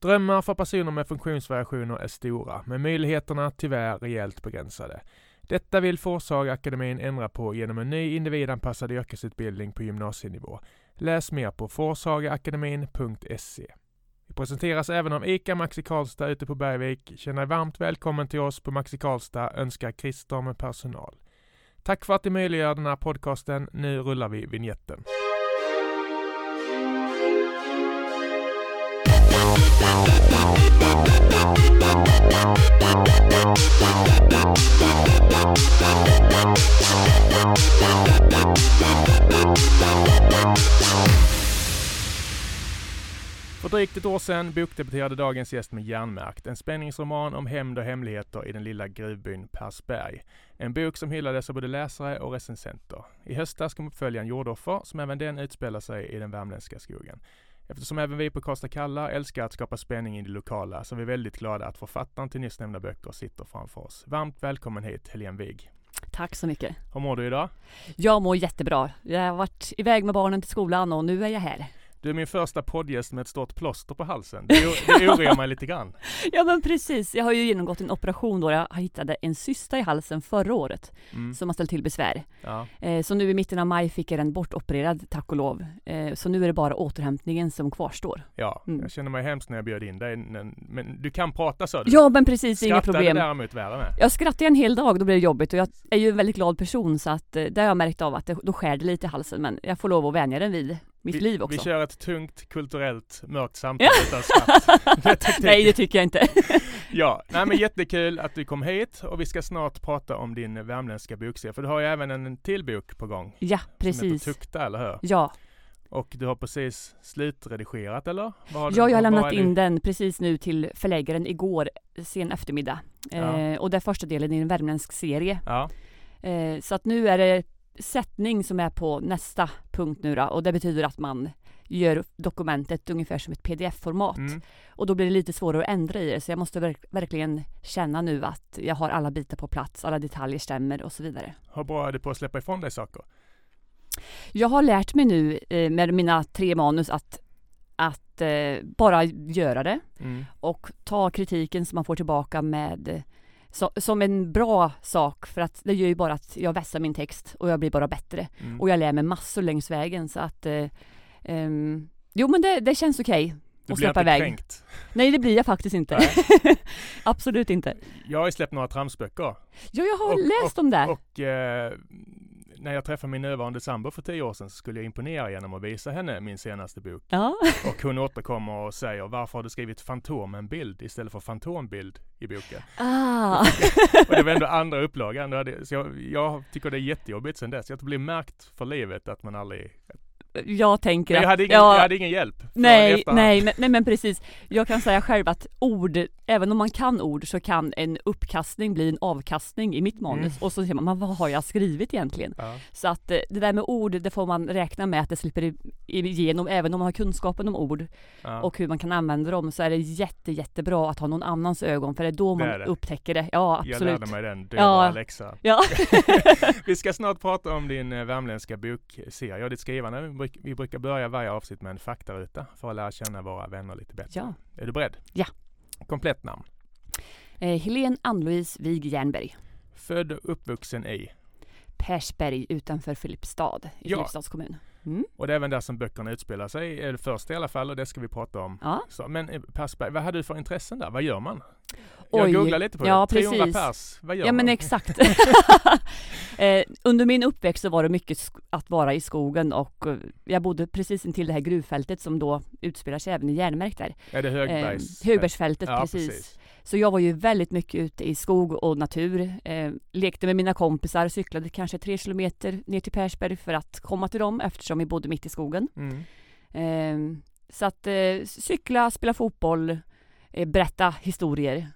Drömmar för personer med funktionsvariationer är stora, men möjligheterna tyvärr rejält begränsade. Detta vill Forshagaakademin ändra på genom en ny individanpassad yrkesutbildning på gymnasienivå. Läs mer på forshagaakademin.se. Vi presenteras även av ICA Maxi Karlstad ute på Bergvik. Känn dig varmt välkommen till oss på Maxi Karlstad, önskar Christer med personal. Tack för att du möjliggör den här podcasten. Nu rullar vi vignetten. För drygt ett år sedan bokdebuterade dagens gäst med Järnmärkt, en spänningsroman om hämnd och hemligheter i den lilla gruvbyn Persberg. En bok som hyllades av både läsare och recensenter. I höstas kom uppföljaren Jordoffer, som även den utspelar sig i den värmländska skogen. Eftersom även vi på Karlstad Kalla älskar att skapa spänning i det lokala så är vi väldigt glada att författaren till nyss nämnda böcker sitter framför oss. Varmt välkommen hit Helene Wig. Tack så mycket. Hur mår du idag? Jag mår jättebra. Jag har varit iväg med barnen till skolan och nu är jag här. Du är min första poddgäst med ett stort plåster på halsen. Det, det oroar mig lite grann. Ja men precis. Jag har ju genomgått en operation då jag hittade en cysta i halsen förra året mm. som har ställt till besvär. Ja. Eh, så nu i mitten av maj fick jag den bortopererad, tack och lov. Eh, så nu är det bara återhämtningen som kvarstår. Ja, mm. jag känner mig hemskt när jag bjöd in dig. Men du kan prata så du. Ja men precis, inga problem. Däremot värre med. Jag skrattade en hel dag, då blir det jobbigt och jag är ju en väldigt glad person så att eh, det har jag märkt av att det, då skär det lite i halsen men jag får lov att vänja den vid mitt vi, liv också. Vi kör ett tungt kulturellt mörkt samtal utan skratt. nej det tycker jag inte. ja, nej men jättekul att du kom hit och vi ska snart prata om din värmländska bokserie för du har ju även en till bok på gång. Ja precis. Som heter Tukta eller hur? Ja. Och du har precis slutredigerat eller? ja, jag har lämnat in den precis nu till förläggaren igår sen eftermiddag. Ja. Eh, och det är första delen i en värmländsk serie. Ja. Eh, så att nu är det sättning som är på nästa punkt nu då och det betyder att man gör dokumentet ungefär som ett pdf-format. Mm. Och då blir det lite svårare att ändra i det så jag måste verk verkligen känna nu att jag har alla bitar på plats, alla detaljer stämmer och så vidare. Hur bra är det på att släppa ifrån dig saker? Jag har lärt mig nu eh, med mina tre manus att att eh, bara göra det mm. och ta kritiken som man får tillbaka med så, som en bra sak för att det gör ju bara att jag vässar min text och jag blir bara bättre. Mm. Och jag lär mig massor längs vägen så att eh, um, Jo men det, det känns okej. Okay. Du blir inte iväg. kränkt? Nej det blir jag faktiskt inte. Absolut inte. Jag har ju släppt några tramsböcker. Ja jag har och, läst och, dem där. Och eh, när jag träffade min nuvarande sambo för tio år sedan så skulle jag imponera genom att visa henne min senaste bok. Ja. Och hon återkommer och säger varför har du skrivit Fantomen-bild istället för Fantombild i boken? Ah. och det var ändå andra upplagan. Så jag, jag tycker det är jättejobbigt sen dess. Jag blir märkt för livet att man aldrig jag tänker men jag hade ingen, ja, jag hade ingen hjälp. Nej, nej, men, nej men precis. Jag kan säga själv att ord, även om man kan ord så kan en uppkastning bli en avkastning i mitt manus. Mm. Och så säger man, man, vad har jag skrivit egentligen? Ja. Så att eh, det där med ord, det får man räkna med att det slipper igenom, även om man har kunskapen om ord ja. och hur man kan använda dem så är det jätte, jättebra att ha någon annans ögon för det är då man det det. upptäcker det. Ja, absolut. Jag lärde mig den, det ja. var läxa. Ja. Vi ska snart prata om din eh, värmländska bokserie och ditt skrivande vi brukar börja varje avsnitt med en faktaruta för att lära känna våra vänner lite bättre. Ja. Är du beredd? Ja. Komplett namn? Eh, Helene Ann-Louise Wig Jernberg. Född och uppvuxen i? Persberg utanför Filipstad i ja. Filipstads kommun. Mm. Och det är även där som böckerna utspelar sig, är det första i alla fall och det ska vi prata om. Ja. Så, men eh, Persberg, vad hade du för intressen där? Vad gör man? Jag Oj. googlar lite på ja, det. 300 precis. pers, vad gör Ja man? men exakt. eh, under min uppväxt så var det mycket att vara i skogen och eh, jag bodde precis intill det här gruvfältet som då utspelar sig även i Järnmärk där. Är det Högbergs? Eh, Högbergsfältet, ja, precis. precis. Så jag var ju väldigt mycket ute i skog och natur. Eh, lekte med mina kompisar, cyklade kanske tre kilometer ner till Persberg för att komma till dem eftersom vi bodde mitt i skogen. Mm. Eh, så att eh, cykla, spela fotboll, berätta historier.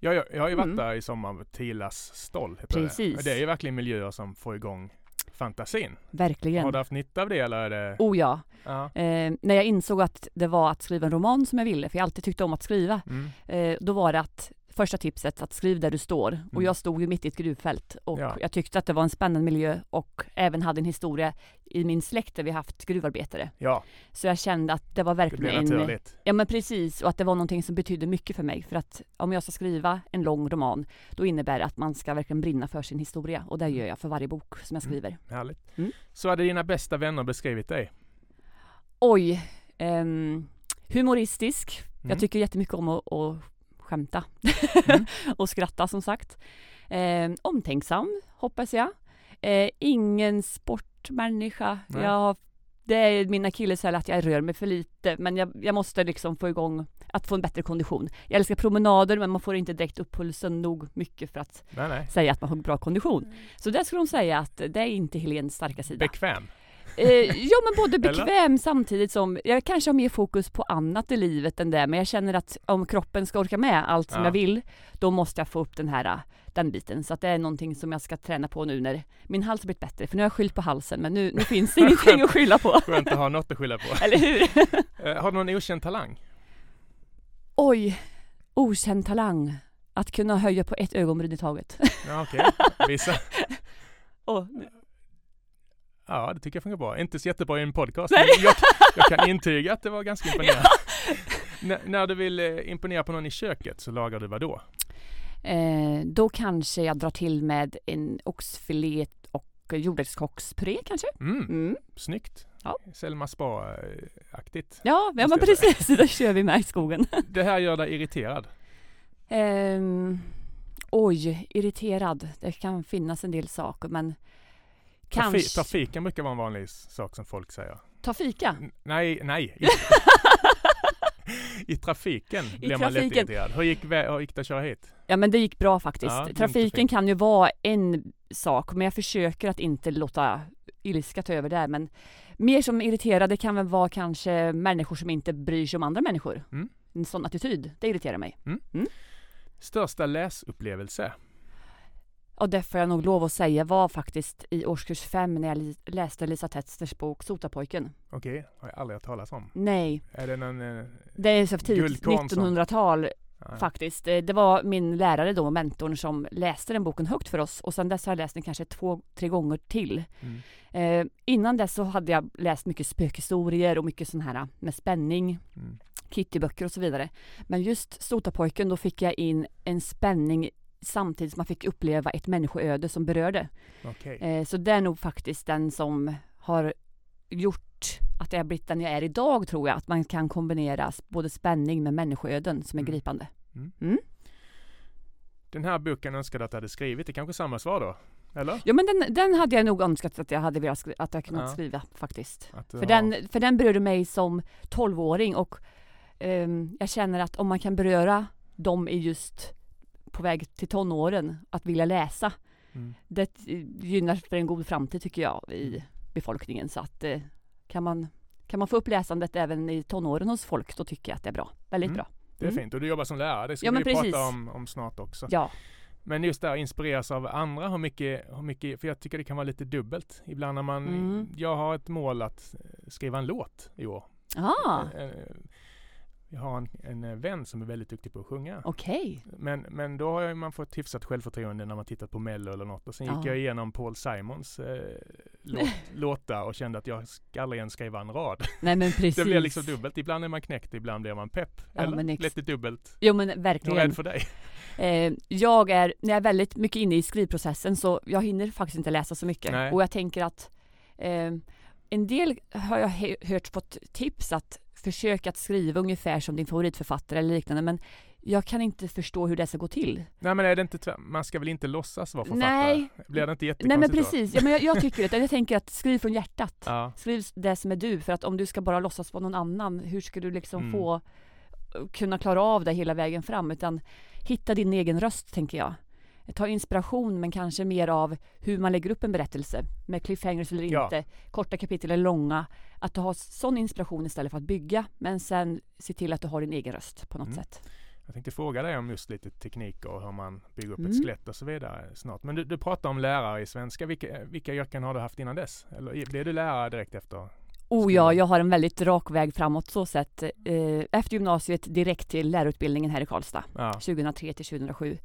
Ja, jag, jag har ju varit mm. där i sommar, Tilas ståll. Precis. Det. det är ju verkligen miljöer som får igång fantasin. Verkligen. Har du haft nytta av det eller är det? Oh ja. ja. Eh, när jag insåg att det var att skriva en roman som jag ville, för jag alltid tyckte om att skriva, mm. eh, då var det att första tipset att skriv där du står. Mm. Och jag stod ju mitt i ett gruvfält och ja. jag tyckte att det var en spännande miljö och även hade en historia i min släkt där vi haft gruvarbetare. Ja. Så jag kände att det var verkligen det en... Ja men precis och att det var någonting som betydde mycket för mig för att om jag ska skriva en lång roman då innebär det att man ska verkligen brinna för sin historia och det gör jag för varje bok som jag mm. skriver. Mm. Härligt. Mm. Så hade dina bästa vänner beskrivit dig? Oj, um, humoristisk. Mm. Jag tycker jättemycket om att, att skämta mm. och skratta som sagt. Eh, omtänksam hoppas jag. Eh, ingen sportmänniska. Jag, det är min akilleshäl att jag rör mig för lite men jag, jag, måste liksom få igång att få en bättre kondition. Jag älskar promenader men man får inte direkt upp pulsen nog mycket för att nej, nej. säga att man har bra kondition. Mm. Så det skulle hon säga att det är inte Helens starka sida. Bekväm? Eh, ja men både bekväm samtidigt som jag kanske har mer fokus på annat i livet än det men jag känner att om kroppen ska orka med allt som ja. jag vill då måste jag få upp den här den biten så att det är någonting som jag ska träna på nu när min hals har blivit bättre för nu har jag skyllt på halsen men nu, nu finns det ingenting att skylla på. Skönt att ha något att skylla på. Eller hur? Eh, har du någon okänd talang? Oj, okänd talang. Att kunna höja på ett ögonbryn i taget. Ja, Okej, okay. visa. Oh, Ja, det tycker jag funkar bra. Inte så jättebra i en podcast, men jag, jag, kan intyga att det var ganska imponerande. Ja. när du vill eh, imponera på någon i köket så lagar du vad då? Eh, då kanske jag drar till med en oxfilé och jordärtskockspuré kanske. Mm. Mm. Snyggt! Ja. Selma Spa-aktigt. Ja, ja men precis, det kör vi med i skogen. det här gör dig irriterad? Eh, oj, irriterad. Det kan finnas en del saker men Kanske. Trafiken brukar vara en vanlig sak som folk säger. Ta fika? N nej, nej. I, trafiken I blir man lätt irriterad. Hur gick, hur gick det att köra hit? Ja men det gick bra faktiskt. Ja, trafiken kan ju vara en sak men jag försöker att inte låta ilska ta över där men mer som irriterade kan väl vara kanske människor som inte bryr sig om andra människor. Mm. En sån attityd, det irriterar mig. Mm. Mm. Största läsupplevelse? Och det får jag nog lov att säga var faktiskt i årskurs fem när jag läste Lisa Tetsters bok Sotapojken. Okej, har jag aldrig hört talas om. Nej. Är det någon eh, Det är så tidigt 1900-tal faktiskt. Eh, det var min lärare då, mentorn, som läste den boken högt för oss och sen dess har jag läst den kanske två, tre gånger till. Mm. Eh, innan dess så hade jag läst mycket spökhistorier och mycket sån här med spänning. Mm. Kittyböcker och så vidare. Men just Sotapojken, då fick jag in en spänning samtidigt som man fick uppleva ett människoöde som berörde. Okay. Eh, så det är nog faktiskt den som har gjort att jag blivit den jag är idag tror jag. Att man kan kombinera både spänning med människoöden som är mm. gripande. Mm. Mm. Den här boken önskade att du hade skrivit, det är kanske samma svar då? Eller? Ja men den, den hade jag nog önskat att jag hade velat skriva, att jag kunnat ja. skriva faktiskt. För, har... den, för den berörde mig som tolvåring och um, jag känner att om man kan beröra dem i just på väg till tonåren att vilja läsa. Mm. Det gynnar för en god framtid tycker jag i mm. befolkningen så att eh, kan man kan man få upp läsandet även i tonåren hos folk då tycker jag att det är bra. Väldigt mm. bra. Det är mm. fint och du jobbar som lärare, det ska ja, vi precis. prata om, om snart också. Ja. Men just där inspireras av andra, hur mycket, hur mycket, för jag tycker det kan vara lite dubbelt. Ibland när man, mm. jag har ett mål att skriva en låt i år. Ah. Jag har en, en eh, vän som är väldigt duktig på att sjunga. Okej. Okay. Men, men då har man fått hyfsat självförtroende när man tittat på Mello eller något. Och sen gick jag igenom Paul Simons eh, låt, låtar och kände att jag ska aldrig ens skriva en rad. Nej men precis. det blir liksom dubbelt. Ibland är man knäckt, ibland blir man pepp. Ja, eller lite dubbelt. Jo men verkligen. Hur är för dig? Eh, jag är, när jag är väldigt mycket inne i skrivprocessen så jag hinner faktiskt inte läsa så mycket. Nej. Och jag tänker att eh, en del har jag hört fått tips att försök att skriva ungefär som din favoritförfattare eller liknande men jag kan inte förstå hur det ska gå till. Nej men är det inte man ska väl inte låtsas vara författare? Nej. Blir det inte jättekonstigt Nej men precis, ja, men jag, jag tycker det. Jag tänker att skriv från hjärtat. Ja. Skriv det som är du för att om du ska bara låtsas vara någon annan, hur ska du liksom mm. få kunna klara av det hela vägen fram utan hitta din egen röst tänker jag ta inspiration men kanske mer av hur man lägger upp en berättelse med cliffhangers eller ja. inte, korta kapitel eller långa. Att du har sån inspiration istället för att bygga men sen se till att du har din egen röst på något mm. sätt. Jag tänkte fråga dig om just lite teknik och hur man bygger upp mm. ett skelett och så vidare snart. Men du, du pratar om lärare i svenska. Vilka, vilka yrken har du haft innan dess? Eller blev du lärare direkt efter? Oh ja, jag har en väldigt rak väg framåt så sett. Eh, efter gymnasiet direkt till lärarutbildningen här i Karlstad, ja. 2003 till 2007.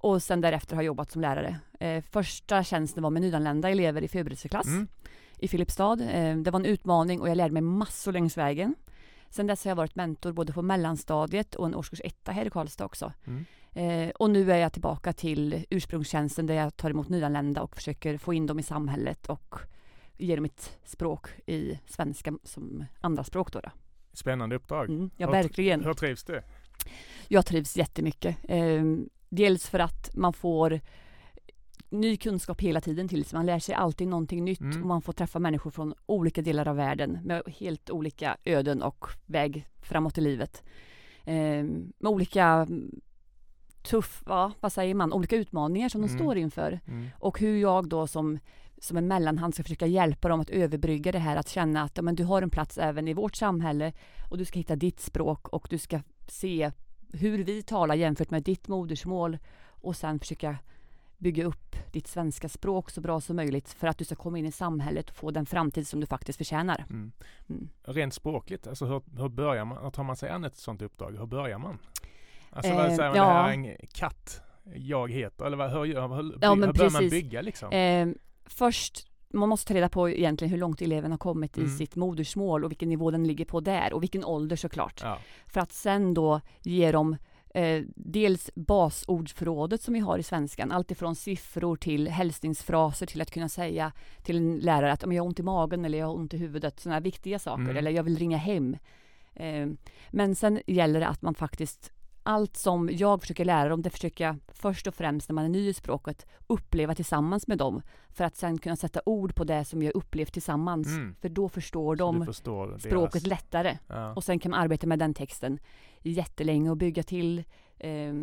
Och sen därefter har jobbat som lärare. Eh, första tjänsten var med nyanlända elever i förberedelseklass mm. i Filipstad. Eh, det var en utmaning och jag lärde mig massor längs vägen. Sen dess har jag varit mentor både på mellanstadiet och en årskurs etta här i Karlstad också. Mm. Eh, och nu är jag tillbaka till ursprungstjänsten där jag tar emot nyanlända och försöker få in dem i samhället och ge dem ett språk i svenska som andraspråk. Då, då. Spännande uppdrag. Mm, ja, verkligen. Hur trivs du? Jag trivs jättemycket. Eh, dels för att man får ny kunskap hela tiden till sig. Man lär sig alltid någonting nytt mm. och man får träffa människor från olika delar av världen med helt olika öden och väg framåt i livet. Eh, med olika tuffa, vad säger man, olika utmaningar som mm. de står inför. Mm. Och hur jag då som, som en mellanhand ska försöka hjälpa dem att överbrygga det här, att känna att men, du har en plats även i vårt samhälle och du ska hitta ditt språk och du ska se hur vi talar jämfört med ditt modersmål och sen försöka bygga upp ditt svenska språk så bra som möjligt för att du ska komma in i samhället och få den framtid som du faktiskt förtjänar. Mm. Mm. Rent språkligt, alltså hur, hur börjar man, hur tar man sig an ett sådant uppdrag? Hur börjar man? Alltså vad säger man, ja. det här är en katt jag heter, eller vad, hur, hur, hur, ja, hur börjar man bygga liksom? Eh, först man måste ta reda på egentligen hur långt eleven har kommit mm. i sitt modersmål och vilken nivå den ligger på där och vilken ålder såklart. Ja. För att sen då ge dem eh, dels basordsförrådet som vi har i svenskan, alltifrån siffror till hälsningsfraser till att kunna säga till en lärare att om jag har ont i magen eller jag har ont i huvudet, sådana viktiga saker, mm. eller jag vill ringa hem. Eh, men sen gäller det att man faktiskt allt som jag försöker lära dem, det försöker jag först och främst när man är ny i språket uppleva tillsammans med dem. För att sen kunna sätta ord på det som har upplevt tillsammans. Mm. För då förstår de förstår språket deras. lättare. Ja. Och sen kan man arbeta med den texten jättelänge och bygga till, eh,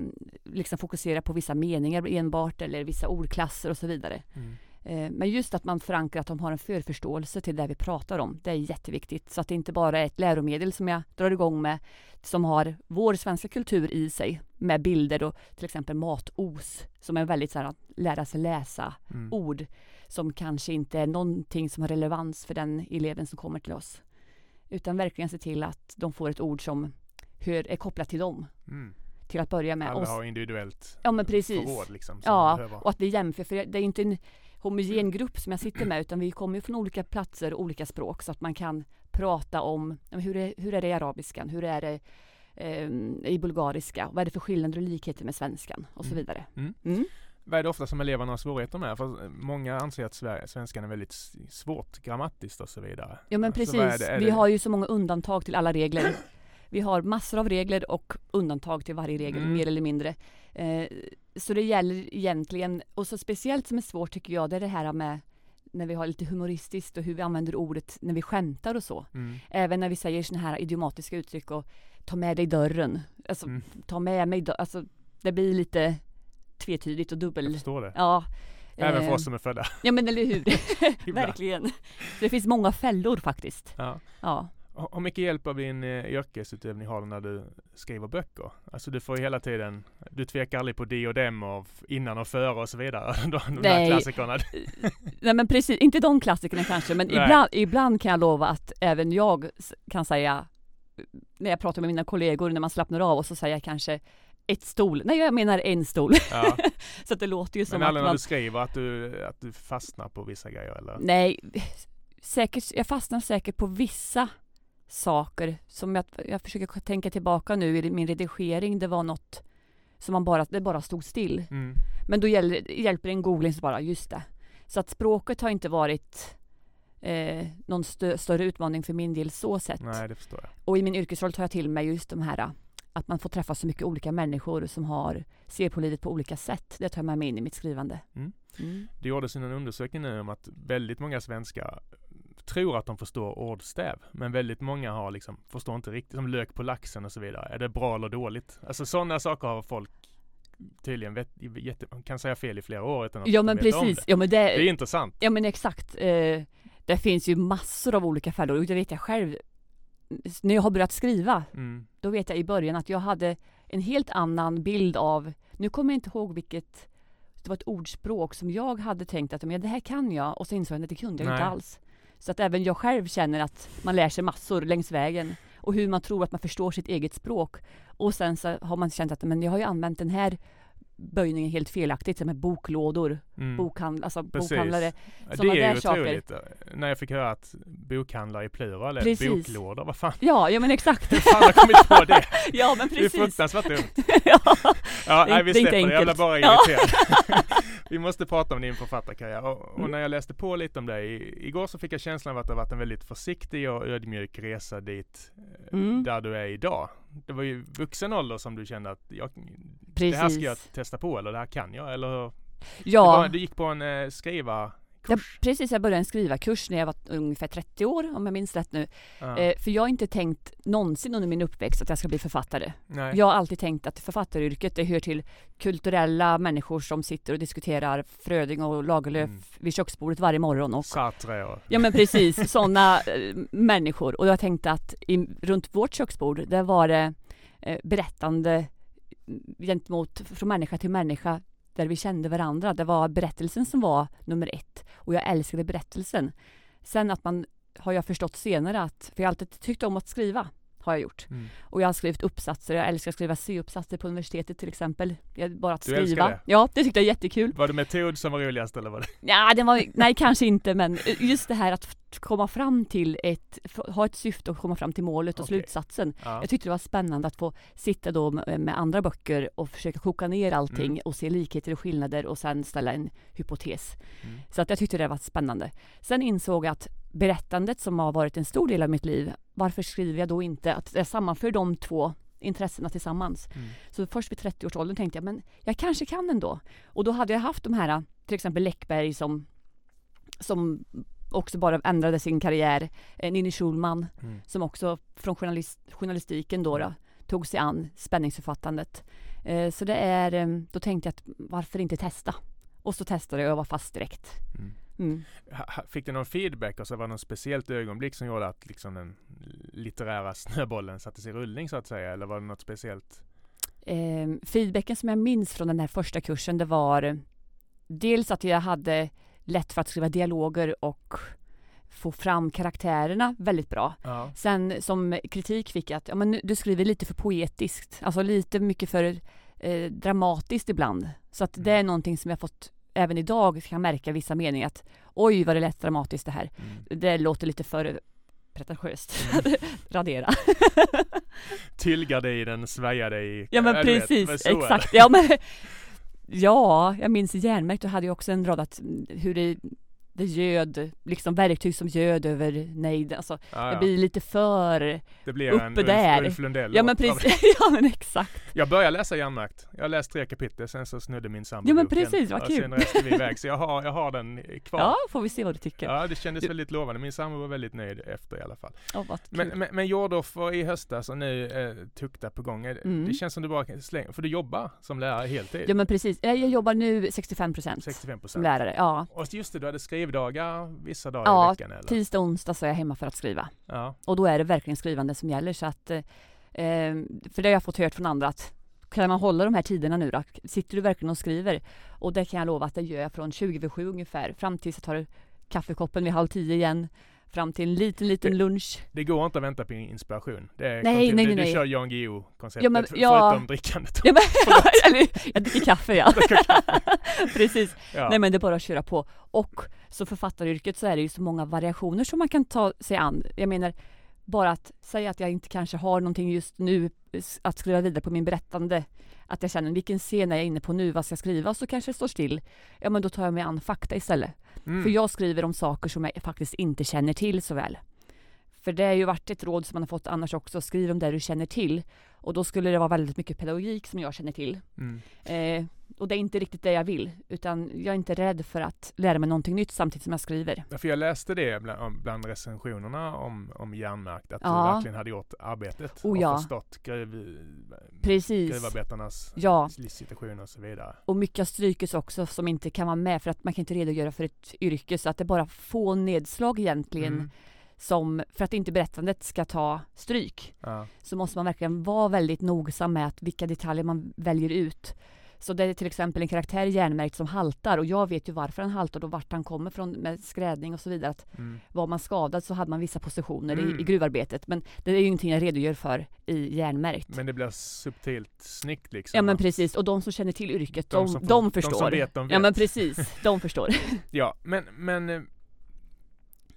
liksom fokusera på vissa meningar enbart eller vissa ordklasser och så vidare. Mm. Eh, men just att man förankrar att de har en förförståelse till det vi pratar om, det är jätteviktigt. Så att det inte bara är ett läromedel som jag drar igång med, som har vår svenska kultur i sig, med bilder och till exempel matos, som är väldigt så här, att lära sig läsa mm. ord, som kanske inte är någonting som har relevans för den eleven som kommer till oss. Utan verkligen se till att de får ett ord som hör, är kopplat till dem. Mm till att börja med. Alla har individuellt ja, men precis. förråd liksom. Ja, och att vi jämför, för det är inte en homogen grupp som jag sitter med utan vi kommer från olika platser och olika språk så att man kan prata om hur är, hur är det i arabiskan, hur är det eh, i bulgariska, vad är det för skillnader och likheter med svenskan och så mm. vidare. Mm. Mm. Vad är det ofta som eleverna har svårigheter med? För många anser att svenskan är väldigt svårt grammatiskt och så vidare. Ja men alltså, precis, är det, är vi det... har ju så många undantag till alla regler. Vi har massor av regler och undantag till varje regel, mm. mer eller mindre. Eh, så det gäller egentligen, och så speciellt som är svårt tycker jag, det är det här med när vi har lite humoristiskt och hur vi använder ordet när vi skämtar och så. Mm. Även när vi säger sådana här idiomatiska uttryck och ta med dig dörren. Alltså mm. ta med mig dörren. Alltså det blir lite tvetydigt och dubbel. Jag förstår det. Ja. Även för oss eh, som är födda. Ja men eller hur. Verkligen. Det finns många fällor faktiskt. Ja. ja. Hur mycket hjälp av din eh, yrkesutövning har du när du skriver böcker? Alltså du får ju hela tiden, du tvekar aldrig på de och dem och innan och före och så vidare. De, de Nej. klassikerna. Nej men precis, inte de klassikerna kanske, men ibland, ibland kan jag lova att även jag kan säga, när jag pratar med mina kollegor, när man slappnar av och så säger jag kanske ett stol, nej jag menar en stol. Ja. så att det låter ju som men att Men när du skriver att du, att du fastnar på vissa grejer eller? Nej, säkert, jag fastnar säkert på vissa saker som jag, jag försöker tänka tillbaka nu i min redigering. Det var något som man bara, det bara stod still. Mm. Men då hjäl, hjälper en googling så bara, just det. Så att språket har inte varit eh, någon stö, större utmaning för min del så sett. Nej, det förstår jag. Och i min yrkesroll tar jag till mig just de här att man får träffa så mycket olika människor som har, ser på livet på olika sätt. Det tar jag med mig in i mitt skrivande. Mm. Mm. Det gjordes en undersökning nu om att väldigt många svenskar tror att de förstår ordstäv. Men väldigt många har liksom, förstår inte riktigt, som lök på laxen och så vidare. Är det bra eller dåligt? Alltså sådana saker har folk tydligen vet, jätte, kan säga fel i flera år utan att Ja men precis. Det. Ja, men det, det är intressant. Ja men exakt. Eh, det finns ju massor av olika fällor och det vet jag själv. När jag har börjat skriva, mm. då vet jag i början att jag hade en helt annan bild av, nu kommer jag inte ihåg vilket, det var ett ordspråk som jag hade tänkt att men det här kan jag och så insåg jag att det kunde jag Nej. inte alls. Så att även jag själv känner att man lär sig massor längs vägen och hur man tror att man förstår sitt eget språk. Och sen så har man känt att men jag har ju använt den här böjningen helt felaktigt, är boklådor, mm. bokhandl alltså bokhandlare. Det är ju saker. otroligt. När jag fick höra att bokhandlare i plural är precis. boklådor, vad fan? Ja, ja men exakt. Hur fan har kommit på det? ja men precis. Det är fruktansvärt dumt. ja, ja nej, vi släpper det, jag blir bara irriterad. vi måste prata om din författarkarriär och, och mm. när jag läste på lite om dig igår så fick jag känslan av att det varit en väldigt försiktig och ödmjuk resa dit eh, mm. där du är idag. Det var ju vuxen ålder som du kände att jag, det här ska jag testa på eller det här kan jag eller? Ja. Du, du gick på en eh, skriva jag, precis, jag började en skrivarkurs när jag var ungefär 30 år om jag minns rätt nu. Ja. Eh, för jag har inte tänkt någonsin under min uppväxt att jag ska bli författare. Nej. Jag har alltid tänkt att författaryrket det hör till kulturella människor som sitter och diskuterar Fröding och Lagerlöf mm. vid köksbordet varje morgon. Och, Sartre och... Ja men precis, sådana eh, människor. Och jag tänkte att i, runt vårt köksbord, där var det eh, berättande gentemot, från människa till människa där vi kände varandra. Det var berättelsen som var nummer ett och jag älskade berättelsen. Sen att man, har jag förstått senare att, för jag har alltid tyckt om att skriva har jag gjort. Mm. Och jag har skrivit uppsatser, jag älskar att skriva C-uppsatser på universitetet till exempel. Bara att du skriva. Det? Ja, det tyckte jag är jättekul. Var det metod som var roligast eller var det? Ja, det var, nej kanske inte men just det här att komma fram till ett, ha ett syfte och komma fram till målet och okay. slutsatsen. Ja. Jag tyckte det var spännande att få sitta då med andra böcker och försöka koka ner allting mm. och se likheter och skillnader och sen ställa en hypotes. Mm. Så att jag tyckte det var spännande. Sen insåg jag att berättandet som har varit en stor del av mitt liv, varför skriver jag då inte att jag sammanför de två intressena tillsammans. Mm. Så först vid 30-årsåldern tänkte jag, men jag kanske kan ändå. Och då hade jag haft de här, till exempel Läckberg som, som också bara ändrade sin karriär. Eh, Ninni Schulman mm. som också från journalist, journalistiken då, då tog sig an spänningsförfattandet. Eh, så det är, eh, då tänkte jag att varför inte testa? Och så testade jag och var fast direkt. Mm. Mm. Fick du någon feedback och så var det något speciellt ögonblick som gjorde att liksom den litterära snöbollen sattes i rullning så att säga? Eller var det något speciellt? Eh, feedbacken som jag minns från den här första kursen det var dels att jag hade lätt för att skriva dialoger och få fram karaktärerna väldigt bra. Ja. Sen som kritik fick jag att ja, men du skriver lite för poetiskt, alltså lite mycket för eh, dramatiskt ibland. Så att mm. det är någonting som jag fått även idag kan märka vissa meningar att oj vad det lät dramatiskt det här. Mm. Det låter lite för pretentiöst. Mm. Radera. Tyllgardinen svajade i... Ja men precis, vet, exakt. Ja, men, ja, jag minns i järnmärkt, då hade jag också en rad att hur det det göd, liksom verktyg som göd över nejden. Alltså, ja, ja. Det blir lite för det blir uppe en där. Ulf Lundell ja men precis, ja men exakt. Jag började läsa järnmärkt. Jag har läst tre kapitel, sen så snudde min sambo Ja men precis, vad kul. Sen reste vi iväg, så jag har, jag har den kvar. Ja, får vi se vad du tycker. Ja, det kändes du... väldigt lovande. Min sambo var väldigt nöjd efter i alla fall. Oh, vad kul. Men, men, men Jordorf i höstas och nu eh, Tukta på gång. Mm. Det känns som du bara kan slänga, för du jobbar som lärare heltid. Ja men precis. Jag jobbar nu 65 procent. 65 procent. Som lärare, ja. Och just det, du hade skrivit skrivdagar vissa dagar ja, i veckan? Eller? tisdag och onsdag så är jag hemma för att skriva. Ja. Och då är det verkligen skrivande som gäller så att eh, För det har jag fått hört från andra att kan man hålla de här tiderna nu då? Sitter du verkligen och skriver? Och det kan jag lova att det gör jag från 20 över 7 ungefär fram tills jag tar kaffekoppen vid halv tio igen fram till en liten, liten det, lunch. Det går inte att vänta på inspiration. Det är nej, nej, nej, Du, du kör Jan Guillou-konceptet, ja, men, ja, förutom drickandet. Ja, men, eller, jag dricker kaffe ja. Precis. Ja. Nej men det är bara att köra på. Och så författaryrket så är det ju så många variationer som man kan ta sig an. Jag menar, bara att säga att jag inte kanske har någonting just nu att skriva vidare på min berättande. Att jag känner vilken scen är jag inne på nu, vad ska jag skriva? Så kanske det står still. Ja men då tar jag mig an fakta istället. Mm. För jag skriver om saker som jag faktiskt inte känner till så väl. För det har ju varit ett råd som man har fått annars också, skriv om det du känner till. Och då skulle det vara väldigt mycket pedagogik som jag känner till. Mm. Eh, och det är inte riktigt det jag vill, utan jag är inte rädd för att lära mig någonting nytt samtidigt som jag skriver. Ja, för jag läste det bland, bland recensionerna om, om järnmärkt, att ja. du verkligen hade gjort arbetet oh, ja. och förstått gruv, Precis. gruvarbetarnas ja. livssituation och så vidare. Och mycket strukits också som inte kan vara med för att man kan inte redogöra för ett yrke så att det är bara få nedslag egentligen mm som, för att inte berättandet ska ta stryk, ja. så måste man verkligen vara väldigt nogsam med att vilka detaljer man väljer ut. Så det är till exempel en karaktär järnmärkt som haltar och jag vet ju varför han haltar och vart han kommer från med skrädning och så vidare. Att mm. Var man skadad så hade man vissa positioner mm. i, i, gruvarbetet. Men det är ju ingenting jag redogör för i järnmärkt. Men det blir subtilt snyggt liksom? Ja men precis och de som känner till yrket, de, de, de förstår. De som vet, de vet. Ja men precis, de förstår. ja men, men eh,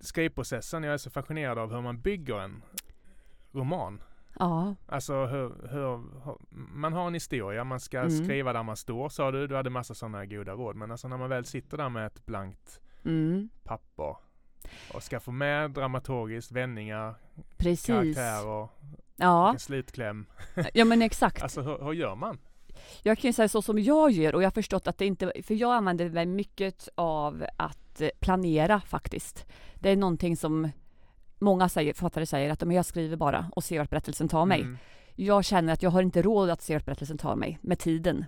skrivprocessen, jag är så fascinerad av hur man bygger en roman. Ja. Alltså hur, hur, man har en historia, man ska mm. skriva där man står sa du, du hade massa sådana goda råd. Men alltså när man väl sitter där med ett blankt mm. papper och ska få med dramaturgiskt, vändningar, Precis. karaktär och ja. slutkläm. Ja men exakt. alltså hur, hur gör man? Jag kan ju säga så som jag gör och jag har förstått att det inte, för jag använder mig mycket av att planera faktiskt. Det är någonting som många säger, författare säger att jag skriver bara och ser vart berättelsen tar mig. Mm. Jag känner att jag har inte råd att se vart berättelsen tar mig med tiden.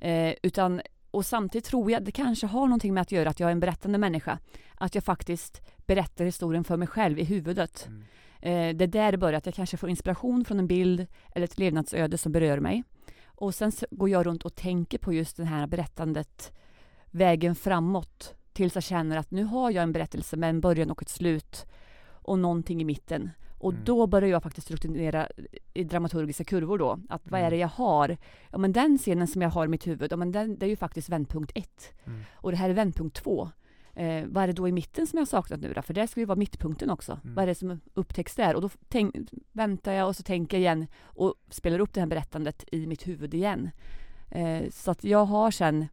Eh, utan, och samtidigt tror jag det kanske har någonting med att göra att jag är en berättande människa. Att jag faktiskt berättar historien för mig själv i huvudet. Mm. Eh, det är där det börjar, att jag kanske får inspiration från en bild eller ett levnadsöde som berör mig. Och sen går jag runt och tänker på just det här berättandet, vägen framåt, tills jag känner att nu har jag en berättelse med en början och ett slut och någonting i mitten. Och mm. då börjar jag faktiskt strukturera i dramaturgiska kurvor då. Att vad är det mm. jag har? Ja men den scenen som jag har i mitt huvud, ja men den, det är ju faktiskt vändpunkt ett. Mm. Och det här är vändpunkt två. Eh, vad är det då i mitten som jag saknat nu då? För det ska ju vara mittpunkten också. Mm. Vad är det som upptäcks där? Och då tänk, väntar jag och så tänker jag igen och spelar upp det här berättandet i mitt huvud igen. Eh, så att jag har sen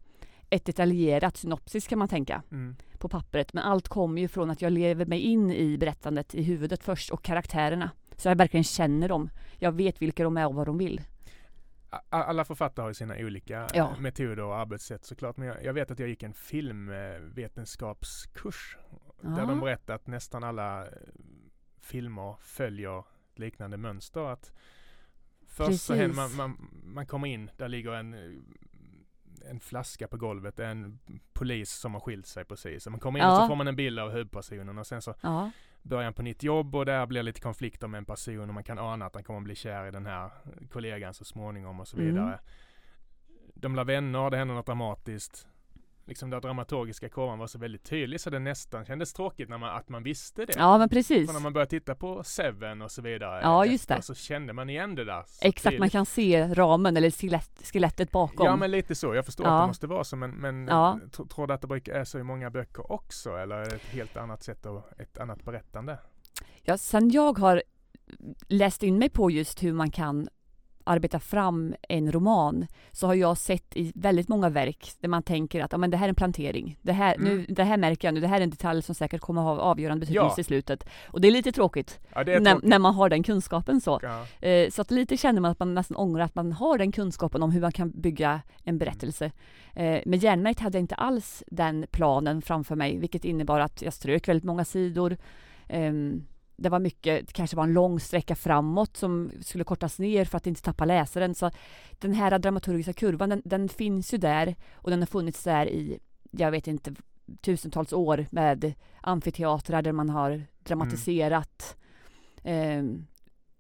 ett detaljerat synopsis kan man tänka mm. På pappret. Men allt kommer ju från att jag lever mig in i berättandet i huvudet först och karaktärerna. Så jag verkligen känner dem. Jag vet vilka de är och vad de vill. Alla författare har sina olika ja. metoder och arbetssätt såklart. Men jag, jag, vet att jag gick en filmvetenskapskurs. Ja. Där de berättade att nästan alla eh, filmer följer liknande mönster. Att först Precis. så händer man, man, man kommer in, där ligger en en flaska på golvet, en polis som har skilt sig precis. Man kommer in ja. och så får man en bild av huvudpersonen och sen så ja. börjar han på nytt jobb och där blir lite konflikter med en person och man kan ana att han kommer bli kär i den här kollegan så småningom och så mm. vidare. Mm. De blir vänner, det händer något dramatiskt liksom den dramaturgiska kurvan var så väldigt tydlig så det nästan kändes tråkigt när man, att man visste det. Ja men precis. För när man började titta på Seven och så vidare. Ja just det. Så kände man igen det där. Exakt, tydligt. man kan se ramen eller skelett, skelettet bakom. Ja men lite så. Jag förstår ja. att det måste vara så men, men ja. tror du att det brukar är så i många böcker också eller är det ett helt annat sätt och ett annat berättande? Ja, sen jag har läst in mig på just hur man kan arbeta fram en roman så har jag sett i väldigt många verk där man tänker att ja, men det här är en plantering. Det här, mm. nu, det här märker jag nu, det här är en detalj som säkert kommer ha avgörande betydelse ja. i slutet. Och det är lite tråkigt, ja, är när, tråkigt. när, man har den kunskapen så. Ja. Eh, så att lite känner man att man nästan ångrar att man har den kunskapen om hur man kan bygga en berättelse. Eh, med Järnmärkt hade jag inte alls den planen framför mig, vilket innebar att jag strök väldigt många sidor. Eh, det var mycket, det kanske var en lång sträcka framåt som skulle kortas ner för att inte tappa läsaren. Så den här dramaturgiska kurvan, den, den finns ju där och den har funnits där i, jag vet inte, tusentals år med amfiteatrar där man har dramatiserat mm.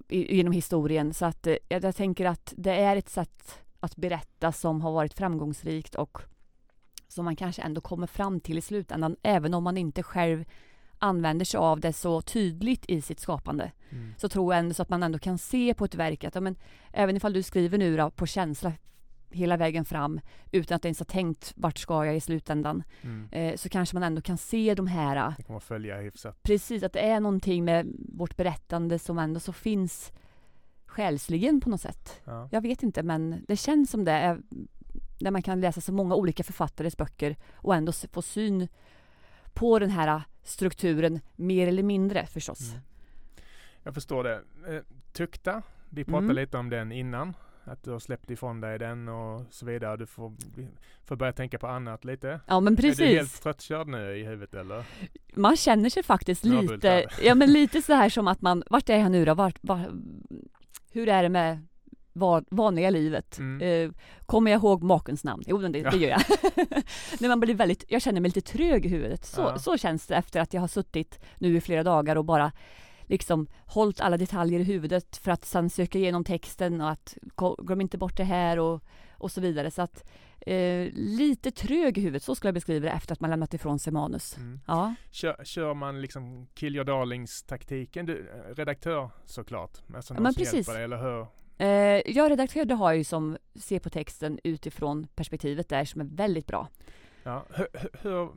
eh, genom historien. Så att eh, jag tänker att det är ett sätt att berätta som har varit framgångsrikt och som man kanske ändå kommer fram till i slutändan, även om man inte själv använder sig av det så tydligt i sitt skapande mm. så tror jag ändå så att man ändå kan se på ett verk att ja, men, även ifall du skriver nu då, på känsla hela vägen fram utan att ens ha tänkt vart ska jag i slutändan mm. eh, så kanske man ändå kan se de här Det kommer följa hyfsat. Precis, att det är någonting med vårt berättande som ändå så finns själsligen på något sätt. Ja. Jag vet inte men det känns som det är när man kan läsa så många olika författares böcker och ändå få syn på den här strukturen mer eller mindre förstås. Mm. Jag förstår det. Eh, tukta, vi pratade mm. lite om den innan. Att du har släppt ifrån dig den och så vidare. Du får, får börja tänka på annat lite. Ja men precis. Är du helt tröttkörd nu i huvudet eller? Man känner sig faktiskt lite, ja men lite så här som att man, vart är jag nu då? Vart, var, hur är det med vanliga livet. Mm. Eh, kommer jag ihåg makens namn? Jo, det, det gör jag. När man blir väldigt, jag känner mig lite trög i huvudet. Så, ja. så känns det efter att jag har suttit nu i flera dagar och bara liksom hållit alla detaljer i huvudet för att sen söka igenom texten och att glöm inte bort det här och, och så vidare. Så att eh, lite trög i huvudet, så skulle jag beskriva det efter att man lämnat ifrån sig manus. Mm. Ja. Kör, kör, man liksom kill your darlings taktiken? Du, redaktör såklart, alltså någon ja, men precis. Dig, eller hur? Eh, jag redaktör, det har ju som ser på texten utifrån perspektivet där som är väldigt bra. Ja, hur, hur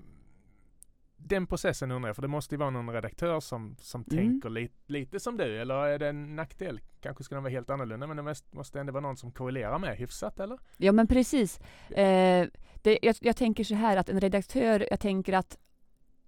den processen undrar jag, för det måste ju vara någon redaktör som, som mm. tänker lite, lite som du, eller är det en nackdel? Kanske skulle den vara helt annorlunda, men det måste ändå vara någon som korrelerar med hyfsat, eller? Ja, men precis. Eh, det, jag, jag, tänker så här att en redaktör, jag tänker att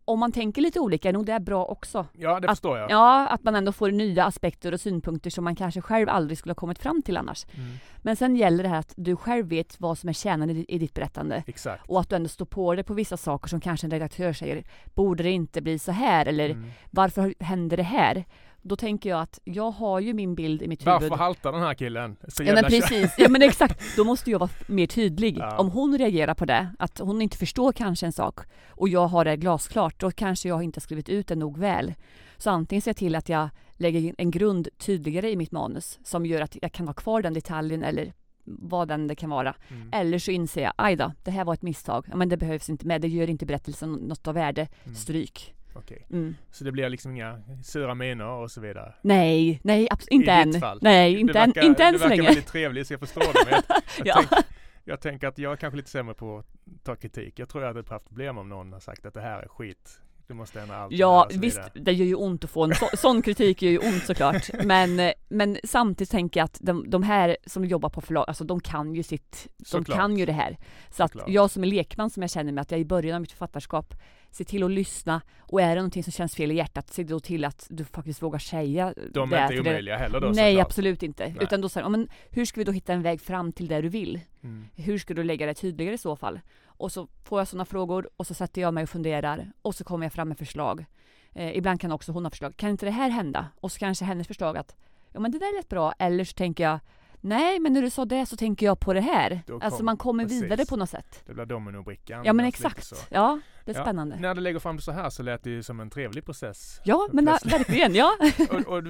om man tänker lite olika är nog det bra också. Ja, det att, förstår jag. Ja, att man ändå får nya aspekter och synpunkter som man kanske själv aldrig skulle ha kommit fram till annars. Mm. Men sen gäller det här att du själv vet vad som är kärnan i, i ditt berättande. Exakt. Och att du ändå står på dig på vissa saker som kanske en redaktör säger, borde det inte bli så här? Eller mm. varför händer det här? Då tänker jag att jag har ju min bild i mitt huvud. Varför haltar den här killen? Så ja men precis, ja men exakt. Då måste jag vara mer tydlig. Ja. Om hon reagerar på det, att hon inte förstår kanske en sak och jag har det glasklart, då kanske jag inte har skrivit ut det nog väl. Så antingen ser jag till att jag lägger en grund tydligare i mitt manus som gör att jag kan ha kvar den detaljen eller vad den det kan vara. Mm. Eller så inser jag, aj då, det här var ett misstag. Ja, men det behövs inte med, det gör inte berättelsen något av värde. Mm. Stryk. Okej. Mm. Så det blir liksom inga sura miner och så vidare? Nej, nej inte än. Fall. Nej, inte, verkar, än, inte än så länge. Du verkar väldigt trevlig så jag förstår det. Men jag, jag, ja. tänk, jag tänker att jag är kanske lite sämre på att ta kritik. Jag tror jag hade haft problem om någon har sagt att det här är skit. Du måste ändra allt. Ja, visst, det gör ju ont att få en så, sån kritik gör ju ont såklart. Men, men samtidigt tänker jag att de, de här som jobbar på förlag, alltså de kan ju sitt, de såklart. kan ju det här. Så att såklart. jag som är lekman som jag känner mig att jag i början av mitt författarskap se till att lyssna och är det någonting som känns fel i hjärtat, se då till att du faktiskt vågar säga De är inte omöjliga heller då Nej, såklart. absolut inte. Nej. Utan då säger men hur ska vi då hitta en väg fram till det du vill? Mm. Hur ska du lägga det tydligare i så fall? Och så får jag sådana frågor och så sätter jag mig och funderar och så kommer jag fram med förslag. Eh, ibland kan också hon ha förslag. Kan inte det här hända? Och så kanske hennes förslag att ja men det där är rätt bra. Eller så tänker jag Nej, men när du sa det så tänker jag på det här. Kom, alltså man kommer precis. vidare på något sätt. Det blir dominobrickan. Ja, men exakt. Ja, det är ja, spännande. När du lägger fram det så här så lät det ju som en trevlig process. Ja, men verkligen, ja. och, och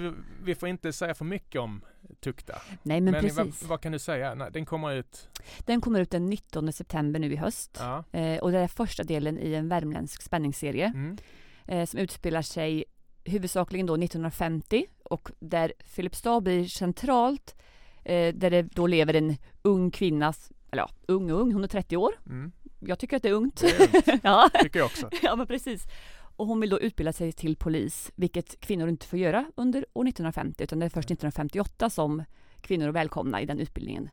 vi får inte säga för mycket om Tukta. Nej, men, men precis. Vad, vad, kan du säga? Nej, den kommer ut? Den kommer ut den 19 september nu i höst. Ja. Eh, och det är första delen i en värmländsk spänningsserie. Mm. Eh, som utspelar sig huvudsakligen då 1950 och där Filipstad blir centralt eh, där det då lever en ung kvinna, eller ja, ung och ung, hon är 30 år. Mm. Jag tycker att det är ungt. Det är ungt. ja. tycker jag också. ja, men precis. Och hon vill då utbilda sig till polis, vilket kvinnor inte får göra under år 1950, utan det är först 1958 som kvinnor är välkomna i den utbildningen.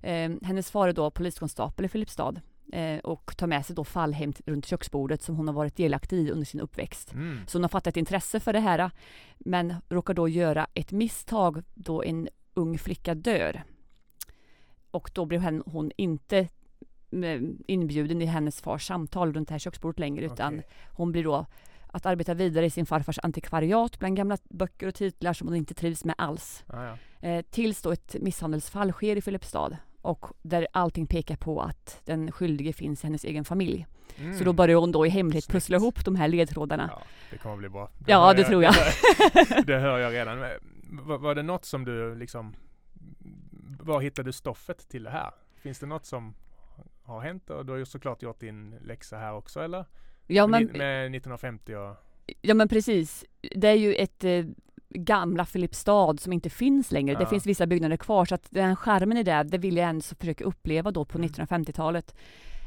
Mm. Eh, hennes far är då poliskonstapel i Filipstad eh, och tar med sig då fallhem runt köksbordet som hon har varit delaktig i under sin uppväxt. Mm. Så hon har fattat intresse för det här, men råkar då göra ett misstag då en ung flicka dör. Och då blev hon inte eh, inbjuden i hennes fars samtal runt det här köksbordet längre utan okay. hon blir då att arbeta vidare i sin farfars antikvariat bland gamla böcker och titlar som hon inte trivs med alls. Ah, ja. eh, tills då ett misshandelsfall sker i Filipstad och där allting pekar på att den skyldige finns i hennes egen familj. Mm. Så då börjar hon då i hemlighet pussla ihop de här ledtrådarna. Ja, det kommer bli bra. Det ja, det jag, tror jag. det hör jag redan var, var det något som du liksom, var hittade du stoffet till det här? Finns det något som har hänt? Och du har ju såklart gjort din läxa här också eller? Ja men Med 1950 och Ja men precis. Det är ju ett eh, gamla Filipstad som inte finns längre. Ja. Det finns vissa byggnader kvar så att den skärmen i det, det vill jag ens försöka uppleva då på mm. 1950-talet.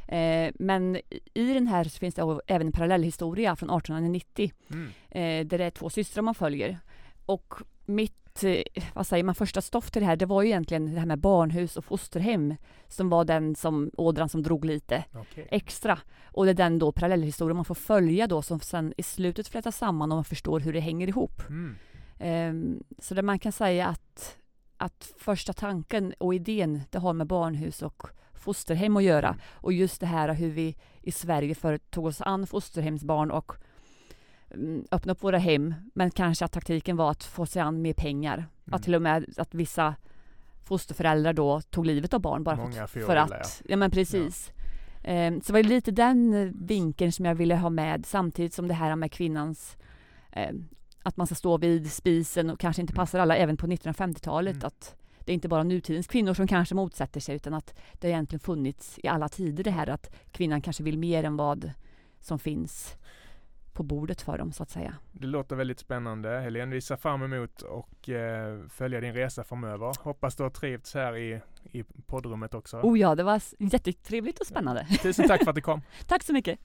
Eh, men i den här så finns det även en parallellhistoria från 1890 mm. eh, där det är två systrar man följer. Och mitt, eh, vad säger man, första stoff till det här, det var ju egentligen det här med barnhus och fosterhem som var den som, ådran som drog lite okay. extra. Och det är den då parallellhistorien man får följa då som sen i slutet flätas samman och man förstår hur det hänger ihop. Mm. Um, så det man kan säga att, att första tanken och idén, det har med barnhus och fosterhem att göra. Mm. Och just det här hur vi i Sverige förut tog oss an fosterhemsbarn och öppna upp våra hem, men kanske att taktiken var att få sig an mer pengar. Mm. Att till och med att vissa fosterföräldrar då tog livet av barn bara Många för, för att, ja men precis. Ja. Um, så det var lite den vinkeln som jag ville ha med samtidigt som det här med kvinnans um, att man ska stå vid spisen och kanske inte mm. passar alla även på 1950-talet mm. att det är inte bara nutidens kvinnor som kanske motsätter sig utan att det egentligen funnits i alla tider det här att kvinnan kanske vill mer än vad som finns på bordet för dem så att säga. Det låter väldigt spännande Helene. Vi ser fram emot och eh, följa din resa framöver. Hoppas du har trivts här i, i poddrummet också. Oh ja, det var jättetrevligt och spännande. Tusen tack för att du kom. tack så mycket.